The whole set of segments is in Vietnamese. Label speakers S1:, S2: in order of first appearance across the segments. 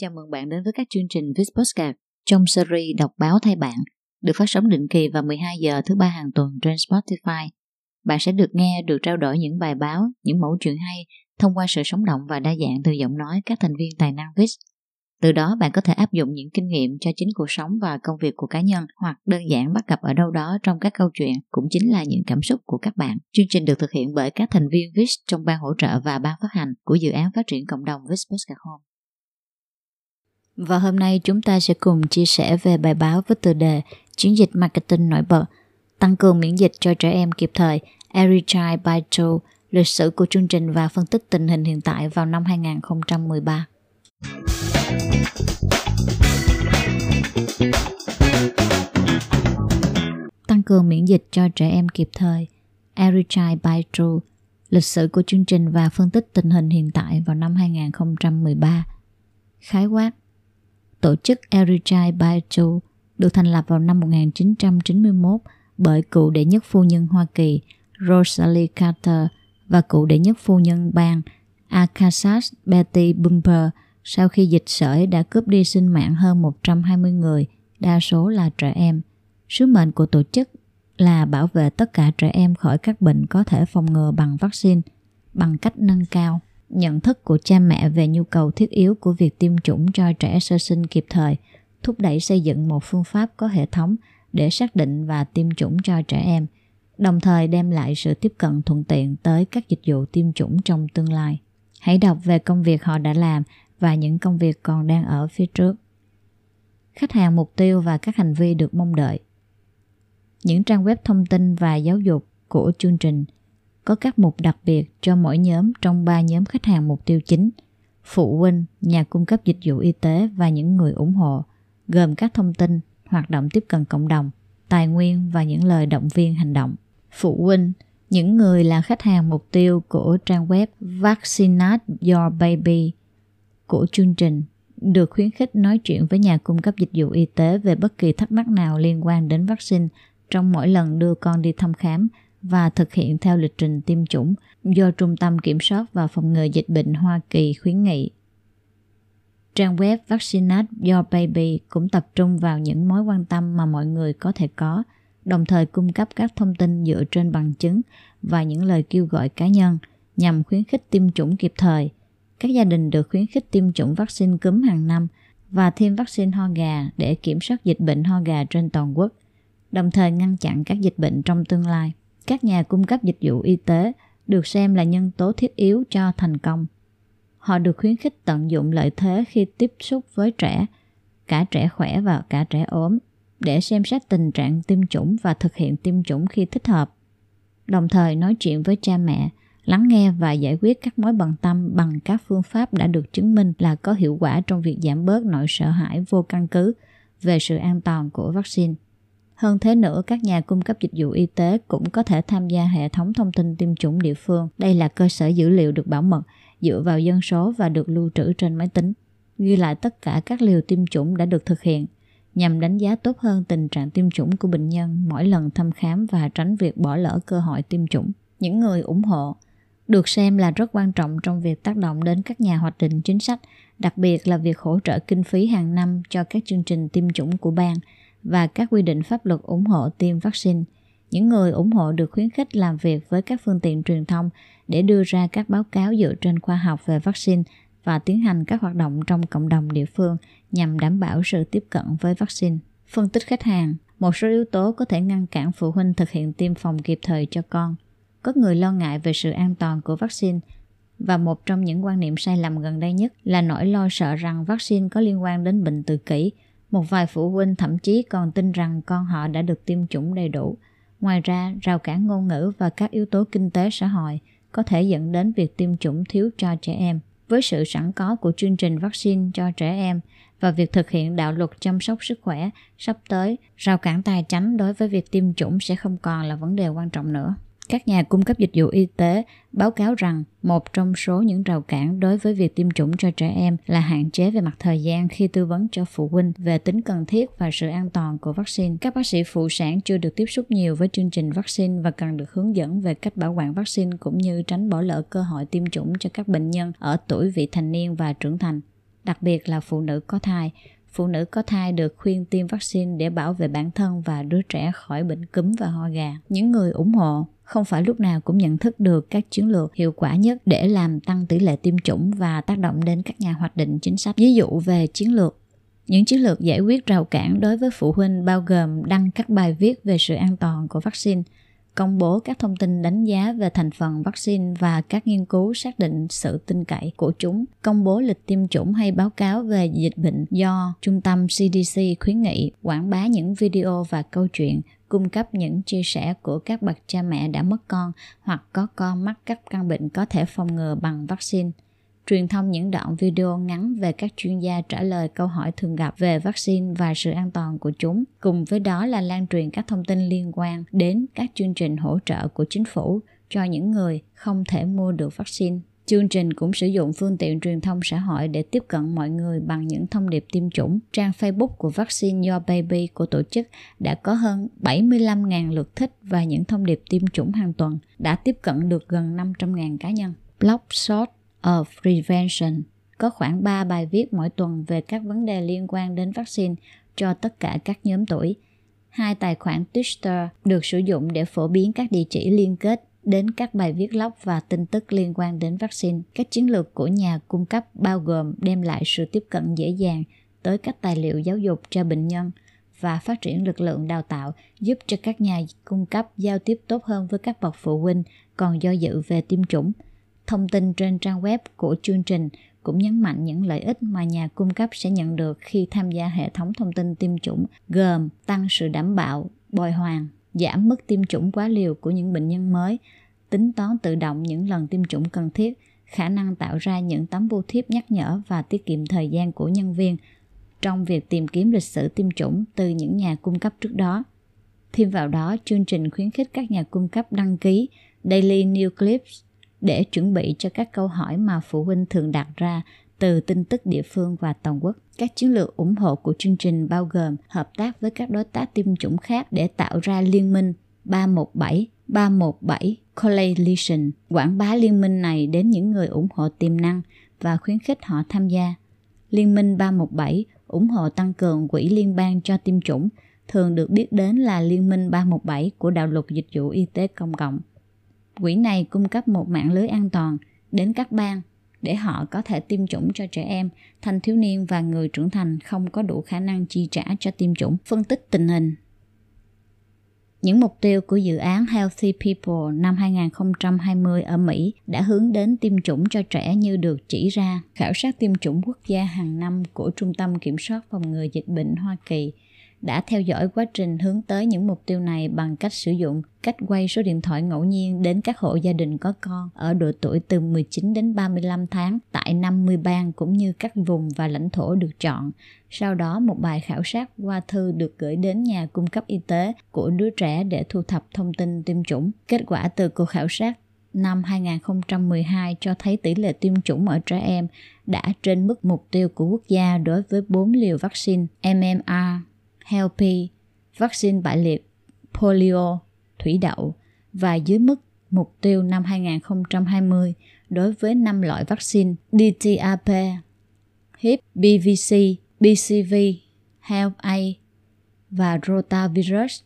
S1: Chào mừng bạn đến với các chương trình Viz Postcard trong series Đọc báo thay bạn được phát sóng định kỳ vào 12 giờ thứ ba hàng tuần trên Spotify. Bạn sẽ được nghe, được trao đổi những bài báo, những mẫu chuyện hay thông qua sự sống động và đa dạng từ giọng nói các thành viên tài năng Viz. Từ đó bạn có thể áp dụng những kinh nghiệm cho chính cuộc sống và công việc của cá nhân hoặc đơn giản bắt gặp ở đâu đó trong các câu chuyện cũng chính là những cảm xúc của các bạn. Chương trình được thực hiện bởi các thành viên VIS trong ban hỗ trợ và ban phát hành của dự án phát triển cộng đồng VIS Postcard Home. Và hôm nay chúng ta sẽ cùng chia sẻ về bài báo với tựa đề Chiến dịch marketing nổi bật, Tăng cường miễn dịch cho trẻ em kịp thời, Every Child by Joe, lịch sử của chương trình và phân tích tình hình hiện tại vào năm 2013. Tăng cường miễn dịch cho trẻ em kịp thời, Every Child by Joe, lịch sử của chương trình và phân tích tình hình hiện tại vào năm 2013. Khái quát Tổ chức Erichai Baitu được thành lập vào năm 1991 bởi cựu đệ nhất phu nhân Hoa Kỳ Rosalie Carter và cựu đệ nhất phu nhân bang Arkansas Betty Bumper sau khi dịch sởi đã cướp đi sinh mạng hơn 120 người, đa số là trẻ em. Sứ mệnh của tổ chức là bảo vệ tất cả trẻ em khỏi các bệnh có thể phòng ngừa bằng vaccine bằng cách nâng cao nhận thức của cha mẹ về nhu cầu thiết yếu của việc tiêm chủng cho trẻ sơ sinh kịp thời, thúc đẩy xây dựng một phương pháp có hệ thống để xác định và tiêm chủng cho trẻ em, đồng thời đem lại sự tiếp cận thuận tiện tới các dịch vụ tiêm chủng trong tương lai. Hãy đọc về công việc họ đã làm và những công việc còn đang ở phía trước. Khách hàng mục tiêu và các hành vi được mong đợi. Những trang web thông tin và giáo dục của chương trình – có các mục đặc biệt cho mỗi nhóm trong ba nhóm khách hàng mục tiêu chính phụ huynh, nhà cung cấp dịch vụ y tế và những người ủng hộ, gồm các thông tin, hoạt động tiếp cận cộng đồng, tài nguyên và những lời động viên hành động. Phụ huynh, những người là khách hàng mục tiêu của trang web Vaccinate Your Baby của chương trình được khuyến khích nói chuyện với nhà cung cấp dịch vụ y tế về bất kỳ thắc mắc nào liên quan đến vaccine trong mỗi lần đưa con đi thăm khám và thực hiện theo lịch trình tiêm chủng do Trung tâm Kiểm soát và Phòng ngừa Dịch bệnh Hoa Kỳ khuyến nghị. Trang web Vaccinate Your Baby cũng tập trung vào những mối quan tâm mà mọi người có thể có, đồng thời cung cấp các thông tin dựa trên bằng chứng và những lời kêu gọi cá nhân nhằm khuyến khích tiêm chủng kịp thời. Các gia đình được khuyến khích tiêm chủng vaccine cúm hàng năm và tiêm vaccine ho gà để kiểm soát dịch bệnh ho gà trên toàn quốc, đồng thời ngăn chặn các dịch bệnh trong tương lai các nhà cung cấp dịch vụ y tế được xem là nhân tố thiết yếu cho thành công. Họ được khuyến khích tận dụng lợi thế khi tiếp xúc với trẻ, cả trẻ khỏe và cả trẻ ốm, để xem xét tình trạng tiêm chủng và thực hiện tiêm chủng khi thích hợp. Đồng thời nói chuyện với cha mẹ, lắng nghe và giải quyết các mối bận tâm bằng các phương pháp đã được chứng minh là có hiệu quả trong việc giảm bớt nỗi sợ hãi vô căn cứ về sự an toàn của vaccine. Hơn thế nữa, các nhà cung cấp dịch vụ y tế cũng có thể tham gia hệ thống thông tin tiêm chủng địa phương. Đây là cơ sở dữ liệu được bảo mật, dựa vào dân số và được lưu trữ trên máy tính. Ghi lại tất cả các liều tiêm chủng đã được thực hiện, nhằm đánh giá tốt hơn tình trạng tiêm chủng của bệnh nhân mỗi lần thăm khám và tránh việc bỏ lỡ cơ hội tiêm chủng. Những người ủng hộ được xem là rất quan trọng trong việc tác động đến các nhà hoạch định chính sách, đặc biệt là việc hỗ trợ kinh phí hàng năm cho các chương trình tiêm chủng của bang và các quy định pháp luật ủng hộ tiêm vaccine. Những người ủng hộ được khuyến khích làm việc với các phương tiện truyền thông để đưa ra các báo cáo dựa trên khoa học về vaccine và tiến hành các hoạt động trong cộng đồng địa phương nhằm đảm bảo sự tiếp cận với vaccine. Phân tích khách hàng, Một số yếu tố có thể ngăn cản phụ huynh thực hiện tiêm phòng kịp thời cho con. Có người lo ngại về sự an toàn của vaccine và một trong những quan niệm sai lầm gần đây nhất là nỗi lo sợ rằng vaccine có liên quan đến bệnh tự kỷ một vài phụ huynh thậm chí còn tin rằng con họ đã được tiêm chủng đầy đủ. Ngoài ra, rào cản ngôn ngữ và các yếu tố kinh tế xã hội có thể dẫn đến việc tiêm chủng thiếu cho trẻ em. Với sự sẵn có của chương trình vaccine cho trẻ em và việc thực hiện đạo luật chăm sóc sức khỏe sắp tới, rào cản tài chánh đối với việc tiêm chủng sẽ không còn là vấn đề quan trọng nữa. Các nhà cung cấp dịch vụ y tế báo cáo rằng một trong số những rào cản đối với việc tiêm chủng cho trẻ em là hạn chế về mặt thời gian khi tư vấn cho phụ huynh về tính cần thiết và sự an toàn của vaccine. Các bác sĩ phụ sản chưa được tiếp xúc nhiều với chương trình vaccine và cần được hướng dẫn về cách bảo quản vaccine cũng như tránh bỏ lỡ cơ hội tiêm chủng cho các bệnh nhân ở tuổi vị thành niên và trưởng thành, đặc biệt là phụ nữ có thai phụ nữ có thai được khuyên tiêm vaccine để bảo vệ bản thân và đứa trẻ khỏi bệnh cúm và ho gà. Những người ủng hộ không phải lúc nào cũng nhận thức được các chiến lược hiệu quả nhất để làm tăng tỷ lệ tiêm chủng và tác động đến các nhà hoạch định chính sách. Ví dụ về chiến lược những chiến lược giải quyết rào cản đối với phụ huynh bao gồm đăng các bài viết về sự an toàn của vaccine, công bố các thông tin đánh giá về thành phần vaccine và các nghiên cứu xác định sự tin cậy của chúng, công bố lịch tiêm chủng hay báo cáo về dịch bệnh do trung tâm CDC khuyến nghị, quảng bá những video và câu chuyện cung cấp những chia sẻ của các bậc cha mẹ đã mất con hoặc có con mắc các căn bệnh có thể phòng ngừa bằng vaccine truyền thông những đoạn video ngắn về các chuyên gia trả lời câu hỏi thường gặp về vaccine và sự an toàn của chúng. Cùng với đó là lan truyền các thông tin liên quan đến các chương trình hỗ trợ của chính phủ cho những người không thể mua được vaccine. Chương trình cũng sử dụng phương tiện truyền thông xã hội để tiếp cận mọi người bằng những thông điệp tiêm chủng. Trang Facebook của Vaccine Your Baby của tổ chức đã có hơn 75.000 lượt thích và những thông điệp tiêm chủng hàng tuần đã tiếp cận được gần 500.000 cá nhân. Blog Short of Prevention có khoảng 3 bài viết mỗi tuần về các vấn đề liên quan đến vaccine cho tất cả các nhóm tuổi. Hai tài khoản Twitter được sử dụng để phổ biến các địa chỉ liên kết đến các bài viết lóc và tin tức liên quan đến vaccine. Các chiến lược của nhà cung cấp bao gồm đem lại sự tiếp cận dễ dàng tới các tài liệu giáo dục cho bệnh nhân và phát triển lực lượng đào tạo giúp cho các nhà cung cấp giao tiếp tốt hơn với các bậc phụ huynh còn do dự về tiêm chủng – Thông tin trên trang web của chương trình cũng nhấn mạnh những lợi ích mà nhà cung cấp sẽ nhận được khi tham gia hệ thống thông tin tiêm chủng, gồm tăng sự đảm bảo, bồi hoàn, giảm mức tiêm chủng quá liều của những bệnh nhân mới, tính toán tự động những lần tiêm chủng cần thiết, khả năng tạo ra những tấm bưu thiếp nhắc nhở và tiết kiệm thời gian của nhân viên trong việc tìm kiếm lịch sử tiêm chủng từ những nhà cung cấp trước đó. Thêm vào đó, chương trình khuyến khích các nhà cung cấp đăng ký Daily New Clips để chuẩn bị cho các câu hỏi mà phụ huynh thường đặt ra từ tin tức địa phương và toàn quốc. Các chiến lược ủng hộ của chương trình bao gồm hợp tác với các đối tác tiêm chủng khác để tạo ra liên minh 317 317 Coalition, quảng bá liên minh này đến những người ủng hộ tiềm năng và khuyến khích họ tham gia. Liên minh 317 ủng hộ tăng cường quỹ liên bang cho tiêm chủng, thường được biết đến là Liên minh 317 của Đạo luật Dịch vụ Y tế Công cộng. Quỹ này cung cấp một mạng lưới an toàn đến các bang để họ có thể tiêm chủng cho trẻ em, thanh thiếu niên và người trưởng thành không có đủ khả năng chi trả cho tiêm chủng. Phân tích tình hình những mục tiêu của dự án Healthy People năm 2020 ở Mỹ đã hướng đến tiêm chủng cho trẻ như được chỉ ra. Khảo sát tiêm chủng quốc gia hàng năm của Trung tâm Kiểm soát Phòng ngừa Dịch bệnh Hoa Kỳ đã theo dõi quá trình hướng tới những mục tiêu này bằng cách sử dụng cách quay số điện thoại ngẫu nhiên đến các hộ gia đình có con ở độ tuổi từ 19 đến 35 tháng, tại 50 bang cũng như các vùng và lãnh thổ được chọn. Sau đó, một bài khảo sát qua thư được gửi đến nhà cung cấp y tế của đứa trẻ để thu thập thông tin tiêm chủng. Kết quả từ cuộc khảo sát năm 2012 cho thấy tỷ lệ tiêm chủng ở trẻ em đã trên mức mục tiêu của quốc gia đối với 4 liều vaccine MMR HELP, vaccine bại liệt, polio, thủy đậu và dưới mức mục tiêu năm 2020 đối với 5 loại vaccine DTaP, HIP, BVC, BCV, HELP A và rotavirus.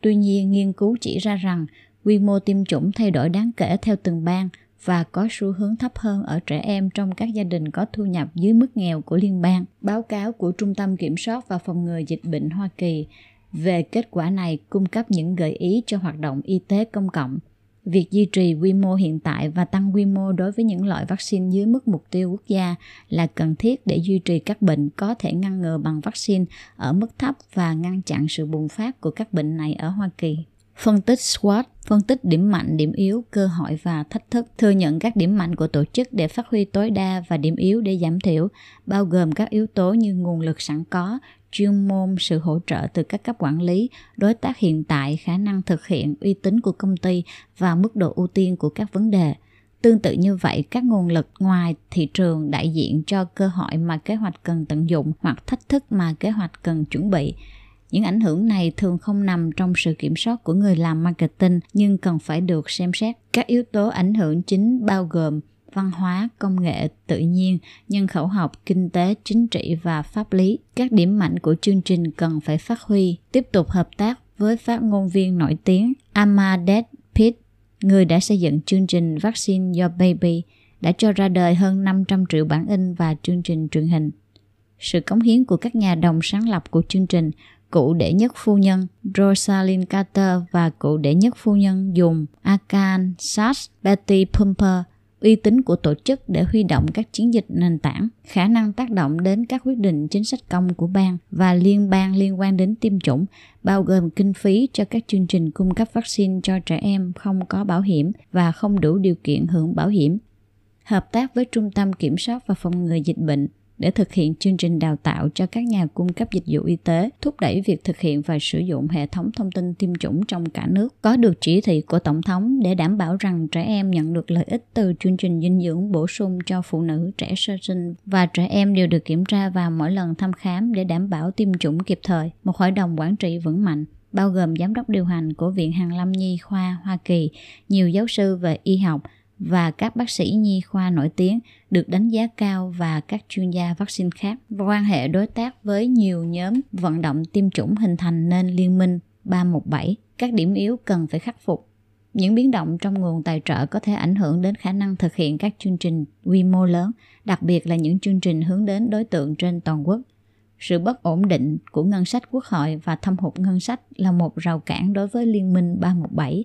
S1: Tuy nhiên, nghiên cứu chỉ ra rằng quy mô tiêm chủng thay đổi đáng kể theo từng bang – và có xu hướng thấp hơn ở trẻ em trong các gia đình có thu nhập dưới mức nghèo của liên bang. Báo cáo của Trung tâm Kiểm soát và Phòng ngừa Dịch bệnh Hoa Kỳ về kết quả này cung cấp những gợi ý cho hoạt động y tế công cộng. Việc duy trì quy mô hiện tại và tăng quy mô đối với những loại vaccine dưới mức mục tiêu quốc gia là cần thiết để duy trì các bệnh có thể ngăn ngừa bằng vaccine ở mức thấp và ngăn chặn sự bùng phát của các bệnh này ở Hoa Kỳ. Phân tích SWOT, phân tích điểm mạnh, điểm yếu, cơ hội và thách thức, thừa nhận các điểm mạnh của tổ chức để phát huy tối đa và điểm yếu để giảm thiểu, bao gồm các yếu tố như nguồn lực sẵn có, chuyên môn, sự hỗ trợ từ các cấp quản lý, đối tác hiện tại, khả năng thực hiện, uy tín của công ty và mức độ ưu tiên của các vấn đề. Tương tự như vậy, các nguồn lực ngoài thị trường đại diện cho cơ hội mà kế hoạch cần tận dụng hoặc thách thức mà kế hoạch cần chuẩn bị. Những ảnh hưởng này thường không nằm trong sự kiểm soát của người làm marketing nhưng cần phải được xem xét. Các yếu tố ảnh hưởng chính bao gồm văn hóa, công nghệ, tự nhiên, nhân khẩu học, kinh tế, chính trị và pháp lý. Các điểm mạnh của chương trình cần phải phát huy, tiếp tục hợp tác với phát ngôn viên nổi tiếng Amadeus Pitt, người đã xây dựng chương trình Vaccine Your Baby, đã cho ra đời hơn 500 triệu bản in và chương trình truyền hình. Sự cống hiến của các nhà đồng sáng lập của chương trình, cụ đệ nhất phu nhân Rosalind Carter và cụ đệ nhất phu nhân dùng Akan Betty Pumper uy tín của tổ chức để huy động các chiến dịch nền tảng, khả năng tác động đến các quyết định chính sách công của bang và liên bang liên quan đến tiêm chủng, bao gồm kinh phí cho các chương trình cung cấp vaccine cho trẻ em không có bảo hiểm và không đủ điều kiện hưởng bảo hiểm. Hợp tác với Trung tâm Kiểm soát và Phòng ngừa Dịch bệnh để thực hiện chương trình đào tạo cho các nhà cung cấp dịch vụ y tế, thúc đẩy việc thực hiện và sử dụng hệ thống thông tin tiêm chủng trong cả nước. Có được chỉ thị của Tổng thống để đảm bảo rằng trẻ em nhận được lợi ích từ chương trình dinh dưỡng bổ sung cho phụ nữ, trẻ sơ sinh và trẻ em đều được kiểm tra vào mỗi lần thăm khám để đảm bảo tiêm chủng kịp thời. Một hội đồng quản trị vững mạnh bao gồm giám đốc điều hành của Viện Hàn Lâm Nhi Khoa Hoa Kỳ, nhiều giáo sư về y học, và các bác sĩ nhi khoa nổi tiếng được đánh giá cao và các chuyên gia vaccine khác quan hệ đối tác với nhiều nhóm vận động tiêm chủng hình thành nên liên minh 317. Các điểm yếu cần phải khắc phục. Những biến động trong nguồn tài trợ có thể ảnh hưởng đến khả năng thực hiện các chương trình quy mô lớn, đặc biệt là những chương trình hướng đến đối tượng trên toàn quốc. Sự bất ổn định của ngân sách quốc hội và thâm hụt ngân sách là một rào cản đối với Liên minh 317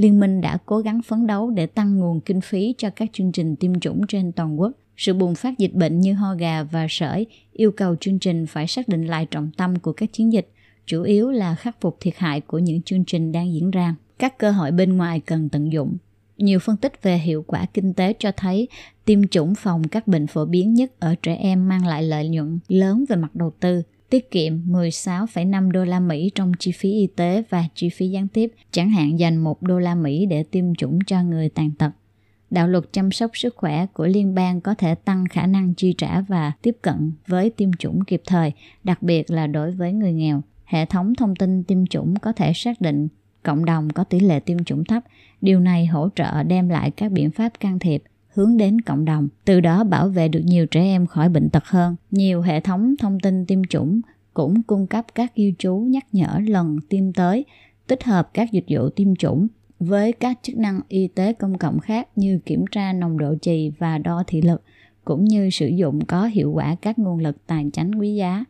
S1: Liên minh đã cố gắng phấn đấu để tăng nguồn kinh phí cho các chương trình tiêm chủng trên toàn quốc. Sự bùng phát dịch bệnh như ho gà và sởi yêu cầu chương trình phải xác định lại trọng tâm của các chiến dịch, chủ yếu là khắc phục thiệt hại của những chương trình đang diễn ra. Các cơ hội bên ngoài cần tận dụng. Nhiều phân tích về hiệu quả kinh tế cho thấy tiêm chủng phòng các bệnh phổ biến nhất ở trẻ em mang lại lợi nhuận lớn về mặt đầu tư tiết kiệm 16,5 đô la Mỹ trong chi phí y tế và chi phí gián tiếp, chẳng hạn dành 1 đô la Mỹ để tiêm chủng cho người tàn tật. Đạo luật chăm sóc sức khỏe của liên bang có thể tăng khả năng chi trả và tiếp cận với tiêm chủng kịp thời, đặc biệt là đối với người nghèo. Hệ thống thông tin tiêm chủng có thể xác định cộng đồng có tỷ lệ tiêm chủng thấp. Điều này hỗ trợ đem lại các biện pháp can thiệp hướng đến cộng đồng, từ đó bảo vệ được nhiều trẻ em khỏi bệnh tật hơn. Nhiều hệ thống thông tin tiêm chủng cũng cung cấp các ghi chú nhắc nhở lần tiêm tới, tích hợp các dịch vụ tiêm chủng với các chức năng y tế công cộng khác như kiểm tra nồng độ trì và đo thị lực, cũng như sử dụng có hiệu quả các nguồn lực tài chính quý giá.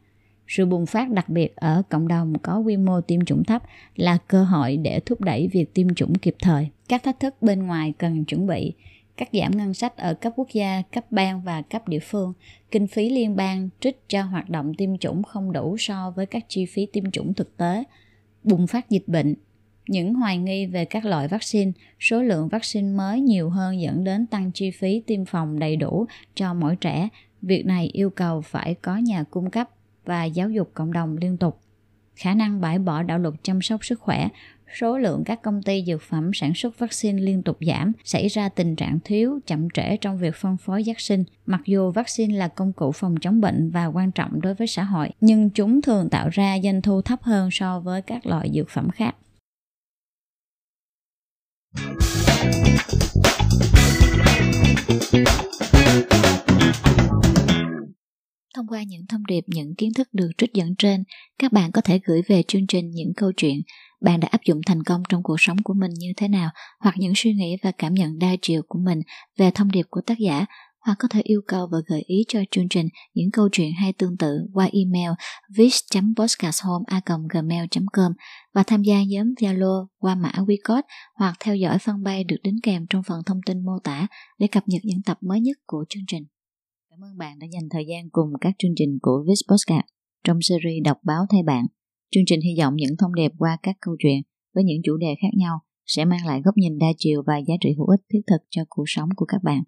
S1: Sự bùng phát đặc biệt ở cộng đồng có quy mô tiêm chủng thấp là cơ hội để thúc đẩy việc tiêm chủng kịp thời. Các thách thức bên ngoài cần chuẩn bị cắt giảm ngân sách ở cấp quốc gia, cấp bang và cấp địa phương, kinh phí liên bang trích cho hoạt động tiêm chủng không đủ so với các chi phí tiêm chủng thực tế, bùng phát dịch bệnh, những hoài nghi về các loại vaccine, số lượng vaccine mới nhiều hơn dẫn đến tăng chi phí tiêm phòng đầy đủ cho mỗi trẻ. Việc này yêu cầu phải có nhà cung cấp và giáo dục cộng đồng liên tục. Khả năng bãi bỏ đạo luật chăm sóc sức khỏe số lượng các công ty dược phẩm sản xuất vaccine liên tục giảm, xảy ra tình trạng thiếu, chậm trễ trong việc phân phối vaccine. Mặc dù vaccine là công cụ phòng chống bệnh và quan trọng đối với xã hội, nhưng chúng thường tạo ra doanh thu thấp hơn so với các loại dược phẩm khác. Thông qua những thông điệp, những kiến thức được trích dẫn trên, các bạn có thể gửi về chương trình những câu chuyện bạn đã áp dụng thành công trong cuộc sống của mình như thế nào hoặc những suy nghĩ và cảm nhận đa chiều của mình về thông điệp của tác giả hoặc có thể yêu cầu và gợi ý cho chương trình những câu chuyện hay tương tự qua email vis.podcasthome.gmail.com và tham gia nhóm Zalo qua mã WeCode hoặc theo dõi fanpage được đính kèm trong phần thông tin mô tả để cập nhật những tập mới nhất của chương trình. Cảm ơn bạn đã dành thời gian cùng các chương trình của Vis Podcast trong series đọc báo thay bạn. Chương trình hy vọng những thông điệp qua các câu chuyện với những chủ đề khác nhau sẽ mang lại góc nhìn đa chiều và giá trị hữu ích thiết thực cho cuộc sống của các bạn.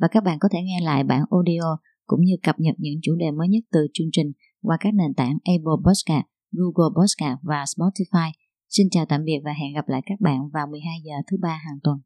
S1: Và các bạn có thể nghe lại bản audio cũng như cập nhật những chủ đề mới nhất từ chương trình qua các nền tảng Apple Podcast, Google Podcast và Spotify. Xin chào tạm biệt và hẹn gặp lại các bạn vào 12 giờ thứ ba hàng tuần.